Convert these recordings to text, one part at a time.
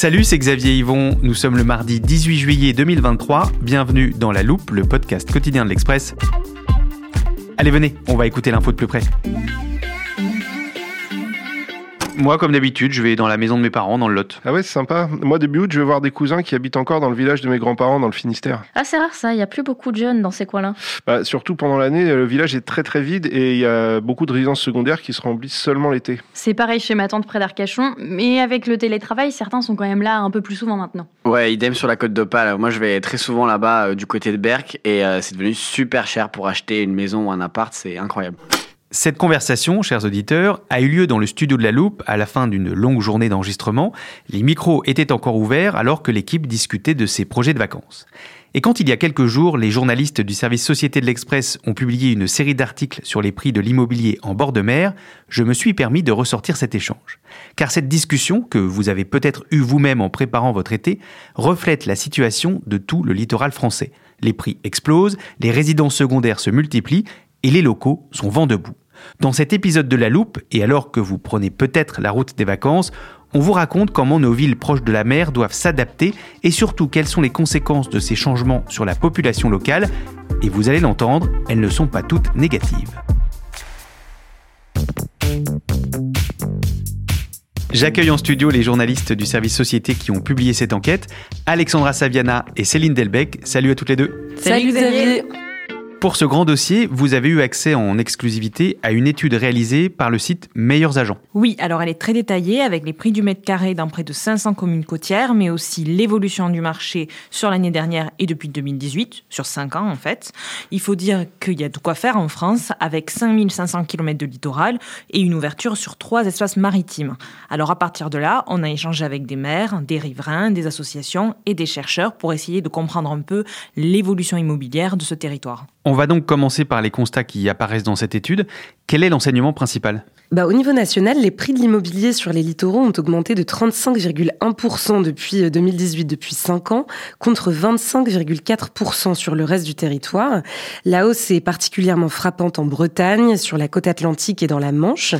Salut, c'est Xavier Yvon. Nous sommes le mardi 18 juillet 2023. Bienvenue dans La Loupe, le podcast quotidien de l'Express. Allez, venez, on va écouter l'info de plus près. Moi, comme d'habitude, je vais dans la maison de mes parents, dans le Lot. Ah ouais, c'est sympa. Moi, début août, je vais voir des cousins qui habitent encore dans le village de mes grands-parents, dans le Finistère. Ah, c'est rare ça, il n'y a plus beaucoup de jeunes dans ces coins-là. Bah, surtout pendant l'année, le village est très très vide et il y a beaucoup de résidences secondaires qui se remplissent seulement l'été. C'est pareil chez ma tante près d'Arcachon, mais avec le télétravail, certains sont quand même là un peu plus souvent maintenant. Ouais, idem sur la côte d'Opale. Moi, je vais très souvent là-bas euh, du côté de Berck et euh, c'est devenu super cher pour acheter une maison ou un appart, c'est incroyable. Cette conversation, chers auditeurs, a eu lieu dans le studio de la Loupe à la fin d'une longue journée d'enregistrement. Les micros étaient encore ouverts alors que l'équipe discutait de ses projets de vacances. Et quand il y a quelques jours, les journalistes du service Société de l'Express ont publié une série d'articles sur les prix de l'immobilier en bord de mer, je me suis permis de ressortir cet échange. Car cette discussion, que vous avez peut-être eue vous-même en préparant votre été, reflète la situation de tout le littoral français. Les prix explosent, les résidences secondaires se multiplient et les locaux sont vent debout. Dans cet épisode de La Loupe, et alors que vous prenez peut-être la route des vacances, on vous raconte comment nos villes proches de la mer doivent s'adapter et surtout quelles sont les conséquences de ces changements sur la population locale. Et vous allez l'entendre, elles ne sont pas toutes négatives. J'accueille en studio les journalistes du service Société qui ont publié cette enquête, Alexandra Saviana et Céline Delbecq. Salut à toutes les deux. Salut Xavier Pour ce grand dossier, vous avez eu accès en exclusivité à une étude réalisée par le site Meilleurs Agents. Oui, alors elle est très détaillée avec les prix du mètre carré dans près de 500 communes côtières, mais aussi l'évolution du marché sur l'année dernière et depuis 2018, sur 5 ans en fait. Il faut dire qu'il y a de quoi faire en France avec 5500 km de littoral et une ouverture sur trois espaces maritimes. Alors à partir de là, on a échangé avec des maires, des riverains, des associations et des chercheurs pour essayer de comprendre un peu l'évolution immobilière de ce territoire. On va donc commencer par les constats qui apparaissent dans cette étude. Quel est l'enseignement principal? Bah, au niveau national, les prix de l'immobilier sur les littoraux ont augmenté de 35,1% depuis 2018, depuis 5 ans, contre 25,4% sur le reste du territoire. La hausse est particulièrement frappante en Bretagne, sur la côte atlantique et dans la Manche.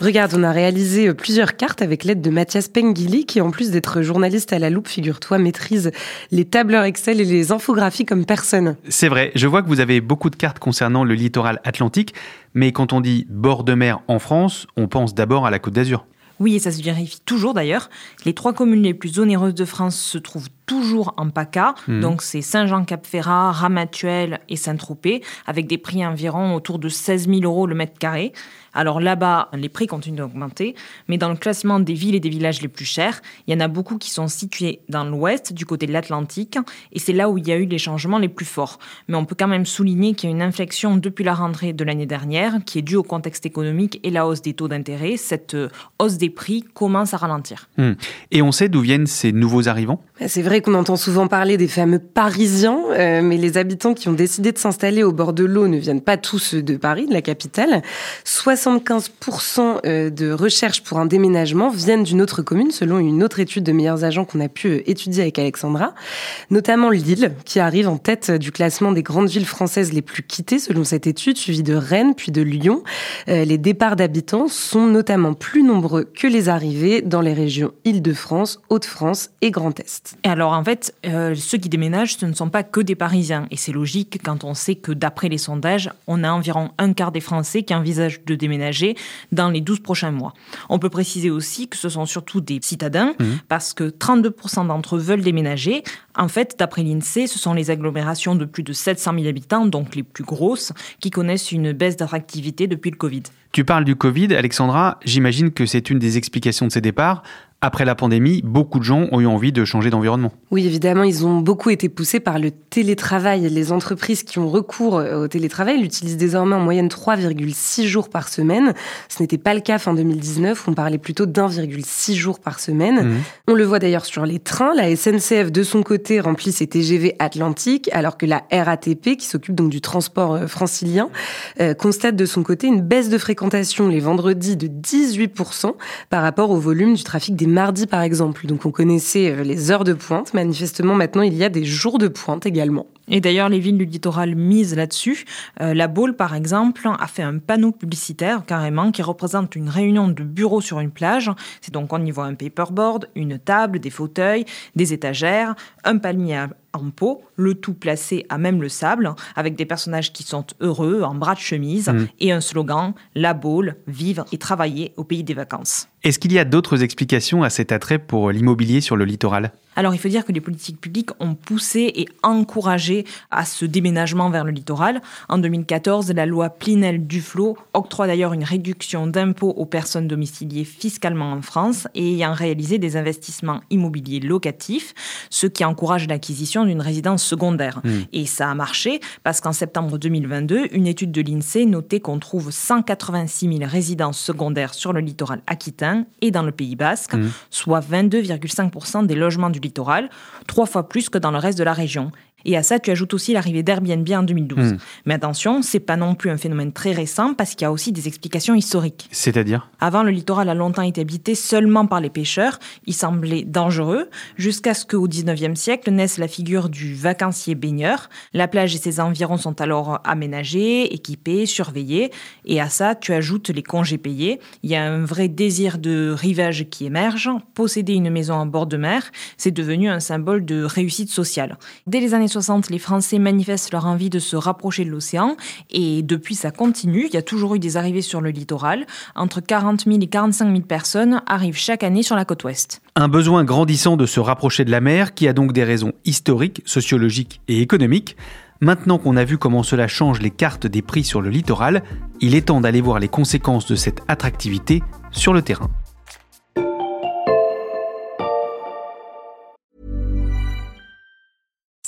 Regarde, on a réalisé plusieurs cartes avec l'aide de Mathias Pengili, qui en plus d'être journaliste à la loupe, figure-toi, maîtrise les tableurs Excel et les infographies comme personne. C'est vrai, je vois que vous avez beaucoup de cartes concernant le littoral atlantique, mais quand on dit bord de mer en France, on pense d'abord à la côte d'Azur. Oui, et ça se vérifie toujours d'ailleurs. Les trois communes les plus onéreuses de France se trouvent toujours en PACA. Mhm. Donc c'est Saint-Jean-Cap-Ferrat, Ramatuelle et Saint-Tropez, avec des prix environ autour de 16 000 euros le mètre carré. Alors là-bas, les prix continuent d'augmenter, mais dans le classement des villes et des villages les plus chers, il y en a beaucoup qui sont situés dans l'ouest, du côté de l'Atlantique, et c'est là où il y a eu les changements les plus forts. Mais on peut quand même souligner qu'il y a une inflexion depuis la rentrée de l'année dernière, qui est due au contexte économique et la hausse des taux d'intérêt. Cette euh, hausse des prix commence à ralentir. Hmm. Et on sait d'où viennent ces nouveaux arrivants? C'est vrai qu'on entend souvent parler des fameux Parisiens, euh, mais les habitants qui ont décidé de s'installer au bord de l'eau ne viennent pas tous de Paris, de la capitale. 75% euh, de recherches pour un déménagement viennent d'une autre commune, selon une autre étude de meilleurs agents qu'on a pu euh, étudier avec Alexandra, notamment Lille, qui arrive en tête du classement des grandes villes françaises les plus quittées, selon cette étude, suivie de Rennes, puis de Lyon. Les départs d'habitants sont notamment plus nombreux que les arrivées dans les régions Île-de-France, Hauts-de-France et Grand Est. Alors en fait, euh, ceux qui déménagent, ce ne sont pas que des Parisiens. Et c'est logique quand on sait que d'après les sondages, on a environ un quart des Français qui envisagent de déménager dans les 12 prochains mois. On peut préciser aussi que ce sont surtout des citadins, parce que 32% d'entre eux veulent déménager. En fait, d'après l'INSEE, ce sont les agglomérations de plus de 700 000 habitants, donc les plus grosses, qui connaissent une baisse d'attractivité depuis le Covid. Tu parles du Covid, Alexandra, j'imagine que c'est une des explications de ces départs. Après la pandémie, beaucoup de gens ont eu envie de changer d'environnement. Oui, évidemment, ils ont beaucoup été poussés par le télétravail. Les entreprises qui ont recours au télétravail l'utilisent désormais en moyenne 3,6 jours par semaine. Ce n'était pas le cas fin 2019, où on parlait plutôt d'1,6 jours par semaine. Mmh. On le voit d'ailleurs sur les trains. La SNCF, de son côté, remplit ses TGV Atlantique, alors que la RATP, qui s'occupe donc du transport euh, francilien, euh, constate de son côté une baisse de fréquentation les vendredis de 18% par rapport au volume du trafic des mardis, par exemple. Donc on connaissait euh, les heures de pointe. Manifestement, maintenant, il y a des jours de pointe également. Et d'ailleurs, les villes du littoral misent là-dessus. la Baule, par exemple, a fait un panneau publicitaire carrément qui représente une réunion de bureaux sur une plage. C'est donc on y voit un paperboard, une table, des fauteuils, des étagères, un palmier en pot, le tout placé à même le sable, avec des personnages qui sont heureux, en bras de chemise, mm. et un slogan La Baule, vivre et travailler au pays des vacances. Est-ce qu'il y a d'autres explications à cet attrait pour l'immobilier sur le littoral? Alors il faut dire que les politiques publiques ont poussé et encouragé à ce déménagement vers le littoral. En 2014, la loi Plinel-Duflot octroie d'ailleurs une réduction d'impôts aux personnes domiciliées fiscalement en France et ayant réalisé des investissements immobiliers locatifs, ce qui encourage l'acquisition d'une résidence secondaire. Hmm. Et ça a marché parce qu'en septembre 2022, une étude de l'INSEE notait qu'on trouve 186 000 résidences secondaires sur le littoral aquitain et dans le Pays basque, hmm. soit 22,5% des logements du littoral, trois fois plus que dans le reste de la région. Et à ça, tu ajoutes aussi l'arrivée d'Airbnb en 2012. Hmm. Mais attention, c'est pas non plus un phénomène très récent parce qu'il y a aussi des explications historiques. C'est-à-dire? Avant, le littoral a longtemps été habité seulement par les pêcheurs. Il semblait dangereux jusqu'à ce qu'au 19e siècle naisse la figure du vacancier baigneur. La plage et ses environs sont alors aménagés, équipés, surveillés. Et à ça, tu ajoutes les congés payés. Il y a un vrai désir de rivage qui émerge. Posséder une maison en bord de mer, c'est devenu un symbole de réussite sociale. Dès les années 60, les Français manifestent leur envie de se rapprocher de l'océan et depuis ça continue. Il y a toujours eu des arrivées sur le littoral. Entre 40 000 et 45 000 personnes arrivent chaque année sur la côte ouest. Un besoin grandissant de se rapprocher de la mer qui a donc des raisons historiques, sociologiques et économiques. Maintenant qu'on a vu comment cela change les cartes des prix sur le littoral, il est temps d'aller voir les conséquences de cette attractivité sur le terrain.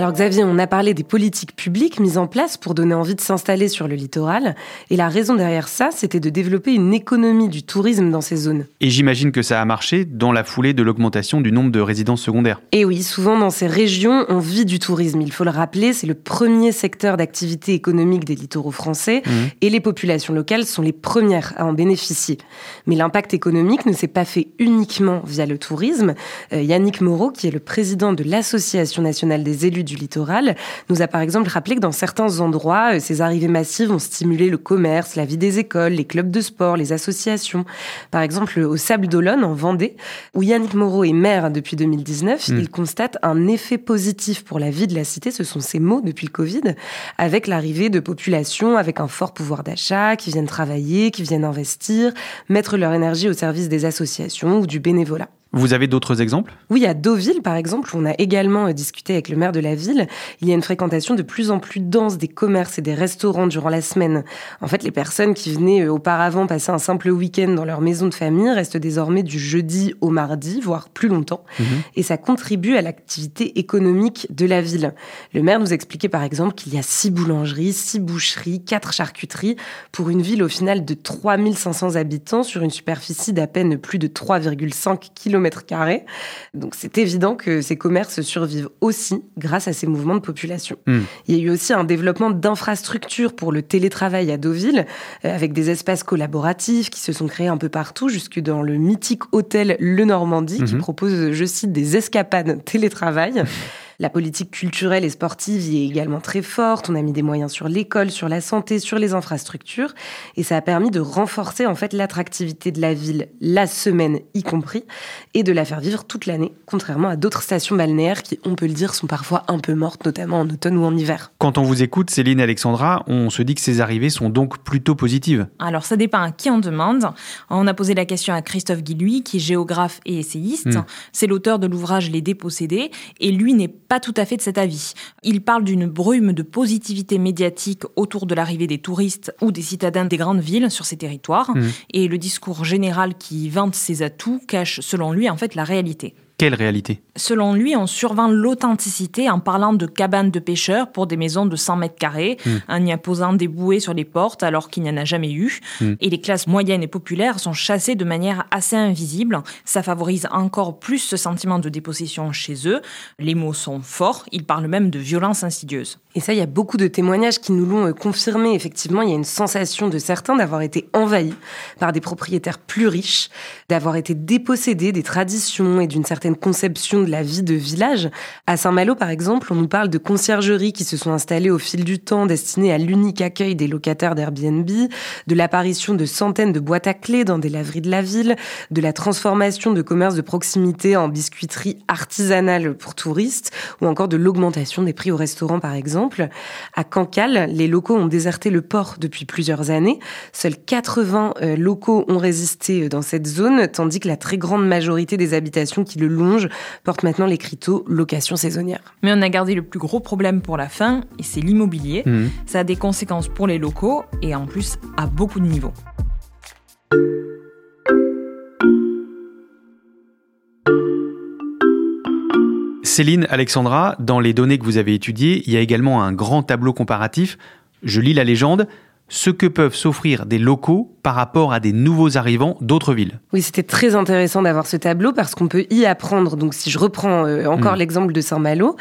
Alors Xavier, on a parlé des politiques publiques mises en place pour donner envie de s'installer sur le littoral. Et la raison derrière ça, c'était de développer une économie du tourisme dans ces zones. Et j'imagine que ça a marché dans la foulée de l'augmentation du nombre de résidences secondaires. Et oui, souvent dans ces régions, on vit du tourisme. Il faut le rappeler, c'est le premier secteur d'activité économique des littoraux français. Mmh. Et les populations locales sont les premières à en bénéficier. Mais l'impact économique ne s'est pas fait uniquement via le tourisme. Euh, Yannick Moreau, qui est le président de l'Association nationale des élus du littoral, nous a par exemple rappelé que dans certains endroits, euh, ces arrivées massives ont stimulé le commerce, la vie des écoles, les clubs de sport, les associations. Par exemple, au Sable d'Olonne, en Vendée, où Yannick Moreau est maire depuis 2019, hmm. il constate un effet positif pour la vie de la cité, ce sont ses mots depuis le Covid, avec l'arrivée de populations avec un fort pouvoir d'achat, qui viennent travailler, qui viennent investir, mettre leur énergie au service des associations ou du bénévolat. Vous avez d'autres exemples? Oui, à Deauville, par exemple, on a également euh, discuté avec le maire de la ville. Il y a une fréquentation de plus en plus dense des commerces et des restaurants durant la semaine. En fait, les personnes qui venaient euh, auparavant passer un simple week-end dans leur maison de famille restent désormais du jeudi au mardi, voire plus longtemps. Mhm. Et ça contribue à l'activité économique de la ville. Le maire nous expliquait par exemple qu'il y a six boulangeries, six boucheries, quatre charcuteries pour une ville au final de 3500 habitants sur une superficie d'à peine plus de 3,5 km km. Donc c'est évident que ces commerces survivent aussi grâce à ces mouvements de population. Hmm. Il y a eu aussi un développement d'infrastructures pour le télétravail à Deauville, euh, avec des espaces collaboratifs qui se sont créés un peu partout, jusque dans le mythique hôtel Le Normandie, qui Mhm. propose, je cite, des escapades télétravail. La politique culturelle et sportive y est également très forte. On a mis des moyens sur l'école, sur la santé, sur les infrastructures. Et ça a permis de renforcer en fait l'attractivité de la ville, la semaine y compris, et de la faire vivre toute l'année, contrairement à d'autres stations balnéaires qui, on peut le dire, sont parfois un peu mortes, notamment en automne ou en hiver. Quand on vous écoute, Céline et Alexandra, on se dit que ces arrivées sont donc plutôt positives. Alors, ça dépend à qui on demande. On a posé la question à Christophe Guilluy, qui est géographe et essayiste. Mm. C'est l'auteur de l'ouvrage Les Dépossédés, et lui n'est pas tout à fait de cet avis. Il parle d'une brume de positivité médiatique autour de l'arrivée des touristes ou des citadins des grandes villes sur ces territoires, Mm. et le discours général qui vante ses atouts cache, selon lui, en fait, la réalité. Quelle réalité? Selon lui, on survend l'authenticité en parlant de cabanes de pêcheurs pour des maisons de 100 mètres carrés, Mm. en y imposant des bouées sur les portes alors qu'il n'y en a jamais eu. Mm. Et les classes moyennes et populaires sont chassées de manière assez invisible. Ça favorise encore plus ce sentiment de dépossession chez eux. Les mots sont forts, ils parlent même de violence insidieuse. Et ça, il y a beaucoup de témoignages qui nous l'ont euh, confirmé. Effectivement, il y a une sensation de certains d'avoir été envahis par des propriétaires plus riches, d'avoir été dépossédés des traditions et d'une certaine conception de la vie de village. À Saint-Malo, par exemple, on nous parle de conciergeries qui se sont installées au fil du temps, destinées à l'unique accueil des locataires d'Airbnb, de l'apparition de centaines de boîtes à clés dans des laveries de la ville, de la transformation de commerces de proximité en biscuiterie artisanale pour touristes, ou encore de l'augmentation des prix au restaurant, par exemple. À Cancale, les locaux ont déserté le port depuis plusieurs années. Seuls 80 euh, locaux ont résisté euh, dans cette zone, tandis que la très grande majorité des habitations qui le portent maintenant l'écriteau location saisonnière. Mais on a gardé le plus gros problème pour la fin, et c'est l'immobilier. Mhm. Ça a des conséquences pour les locaux, et en plus à beaucoup de niveaux. Céline, Alexandra, dans les données que vous avez étudiées, il y a également un grand tableau comparatif. Je lis la légende. Ce que peuvent s'offrir des locaux par rapport à des nouveaux arrivants d'autres villes. Oui, c'était très intéressant d'avoir ce tableau parce qu'on peut y apprendre. Donc, si je reprends euh, encore Mm. l'exemple de Saint-Malo,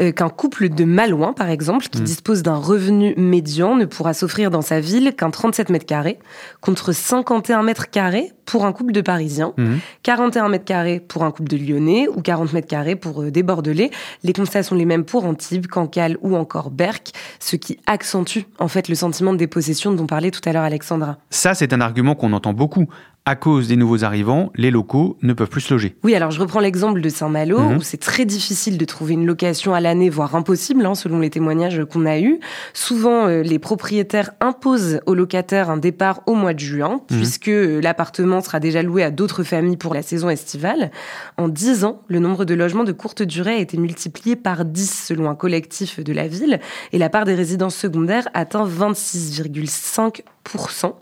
euh, qu'un couple de Malouins, par exemple, qui Mm. dispose d'un revenu médian, ne pourra s'offrir dans sa ville qu'un 37 mètres carrés contre 51 mètres carrés pour un couple de Parisiens, Mhm. 41 mètres carrés pour un couple de Lyonnais ou 40 mètres carrés pour euh, des Bordelais. Les constats sont les mêmes pour Antibes, Cancale ou encore Berck, ce qui accentue en fait le sentiment de dépossession dont parlait tout à l'heure Alexandra. Ça, c'est un argument qu'on entend beaucoup. À cause des nouveaux arrivants, les locaux ne peuvent plus se loger. Oui, alors je reprends l'exemple de Saint-Malo, Mhm. où c'est très difficile de trouver une location à l'année, voire impossible, hein, selon les témoignages qu'on a eus. Souvent, euh, les propriétaires imposent aux locataires un départ au mois de juin, Mhm. puisque euh, l'appartement sera déjà loué à d'autres familles pour la saison estivale. En 10 ans, le nombre de logements de courte durée a été multiplié par 10 selon un collectif de la ville, et la part des résidences secondaires atteint 26,5%.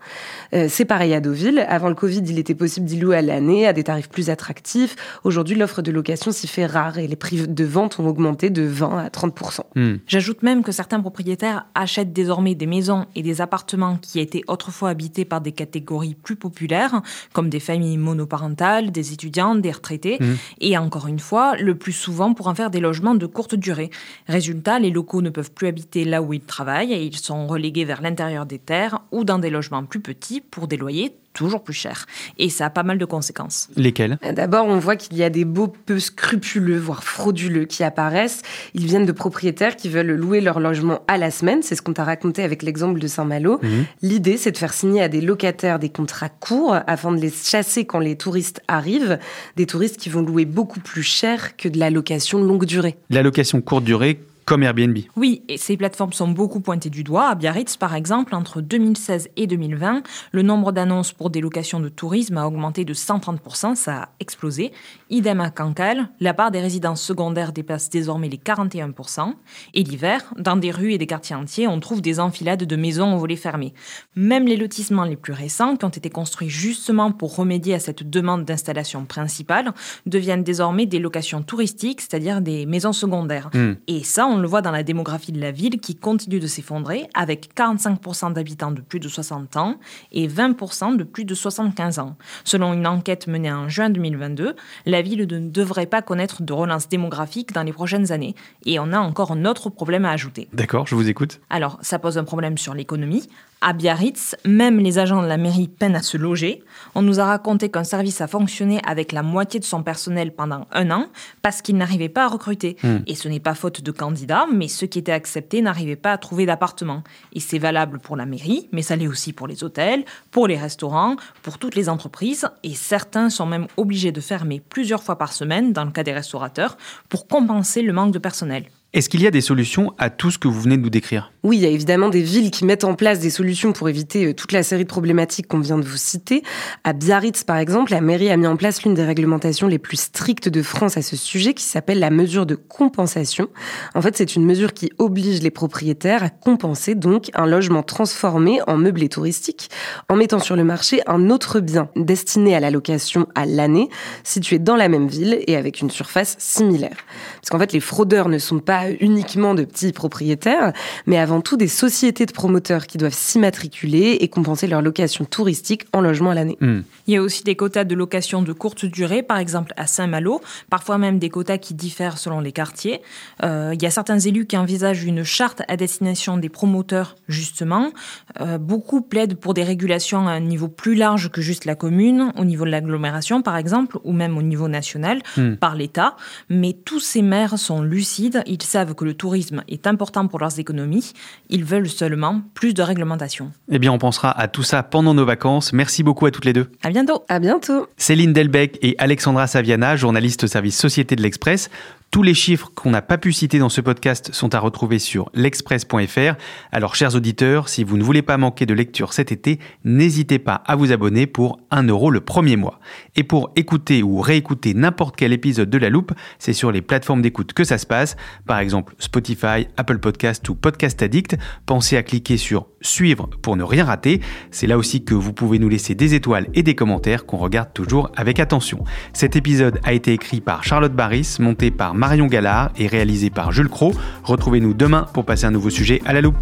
Euh, c'est pareil à Deauville. Avant le Covid, il était possible d'y louer à l'année à des tarifs plus attractifs. Aujourd'hui, l'offre de location s'y fait rare et les prix de vente ont augmenté de 20 à 30% Hmm. J'ajoute même que certains propriétaires achètent désormais des maisons et des appartements qui étaient autrefois habités par des catégories plus populaires, comme des familles monoparentales, des étudiants, des retraités, Mhm. et encore une fois, le plus souvent pour en faire des logements de courte durée. Résultat, les locaux ne peuvent plus habiter là où ils travaillent et ils sont relégués vers l'intérieur des terres ou dans des logements plus petits pour des loyers toujours plus chers. Et ça a pas mal de conséquences. Lesquels D'abord, on voit qu'il y a des baux peu scrupuleux, voire frauduleux, qui apparaissent. Ils viennent de propriétaires qui veulent louer leur logement à la semaine. C'est ce qu'on t'a raconté avec l'exemple de Saint-Malo. Mhm. L'idée, c'est de faire signer à des locataires des contrats courts afin de les chasser quand les touristes arrivent. Des touristes qui vont louer beaucoup plus cher que de la location longue durée. La location courte durée comme Airbnb. Oui, et ces plateformes sont beaucoup pointées du doigt. À Biarritz, par exemple, entre 2016 et 2020, le nombre d'annonces pour des locations de tourisme a augmenté de 130%, ça a explosé. Idem à Cancale, la part des résidences secondaires dépasse désormais les 41%. Et l'hiver, dans des rues et des quartiers entiers, on trouve des enfilades de maisons aux volets fermés. Même les lotissements les plus récents, qui ont été construits justement pour remédier à cette demande d'installation principale, deviennent désormais des locations touristiques, c'est-à-dire des maisons secondaires. Hmm. Et ça, on on le voit dans la démographie de la ville qui continue de s'effondrer avec 45% d'habitants de plus de 60 ans et 20% de plus de 75 ans. Selon une enquête menée en juin 2022, la ville ne devrait pas connaître de relance démographique dans les prochaines années. Et on a encore un autre problème à ajouter. D'accord, je vous écoute. Alors, ça pose un problème sur l'économie. À Biarritz, même les agents de la mairie peinent à se loger. On nous a raconté qu'un service a fonctionné avec la moitié de son personnel pendant un an parce qu'il n'arrivait pas à recruter. Hmm. Et ce n'est pas faute de candidats, mais ceux qui étaient acceptés n'arrivaient pas à trouver d'appartement. Et c'est valable pour la mairie, mais ça l'est aussi pour les hôtels, pour les restaurants, pour toutes les entreprises. Et certains sont même obligés de fermer plusieurs fois par semaine, dans le cas des restaurateurs, pour compenser le manque de personnel. Est-ce qu'il y a des solutions à tout ce que vous venez de nous décrire? Oui, il y a évidemment des villes qui mettent en place des solutions pour éviter euh, toute la série de problématiques qu'on vient de vous citer. À Biarritz, par exemple, la mairie a mis en place l'une des réglementations les plus strictes de France à ce sujet, qui s'appelle la mesure de compensation. En fait, c'est une mesure qui oblige les propriétaires à compenser donc un logement transformé en meublé touristique, en mettant sur le marché un autre bien destiné à la location à l'année, situé dans la même ville et avec une surface similaire. Parce qu'en fait, les fraudeurs ne sont pas uniquement de petits propriétaires, mais avant tout des sociétés de promoteurs qui doivent s'immatriculer et compenser leur location touristique en logement à l'année. Hmm. Il y a aussi des quotas de location de courte durée, par exemple à Saint-Malo, parfois même des quotas qui diffèrent selon les quartiers. Euh, il y a certains élus qui envisagent une charte à destination des promoteurs, justement. Euh, beaucoup plaident pour des régulations à un niveau plus large que juste la commune, au niveau de l'agglomération par exemple, ou même au niveau national, Hmm. par l'État. Mais tous ces maires sont lucides, ils savent que le tourisme est important pour leurs économies, ils veulent seulement plus de réglementation. Eh bien, on pensera à tout ça pendant nos vacances. Merci beaucoup à toutes les deux. À bientôt À bientôt. Céline Delbecq et Alexandra Saviana, journalistes au service Société de l'Express. Tous les chiffres qu'on n'a pas pu citer dans ce podcast sont à retrouver sur l'express.fr. Alors, chers auditeurs, si vous ne voulez pas manquer de lecture cet été, n'hésitez pas à vous abonner pour 1 euro le premier mois. Et pour écouter ou réécouter n'importe quel épisode de La Loupe, c'est sur les plateformes d'écoute que ça se passe, par exemple Spotify, Apple Podcast ou Podcast Addict. Pensez à cliquer sur suivre pour ne rien rater. C'est là aussi que vous pouvez nous laisser des étoiles et des commentaires qu'on regarde toujours avec attention. Cet épisode a été écrit par Charlotte Barris, monté par Marion Gallard et réalisé par Jules Cro. Retrouvez-nous demain pour passer un nouveau sujet à la loupe.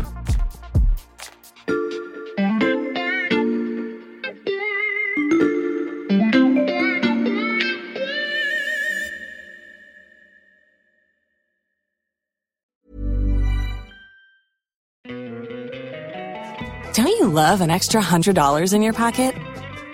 Don't you love an extra $100 in your pocket?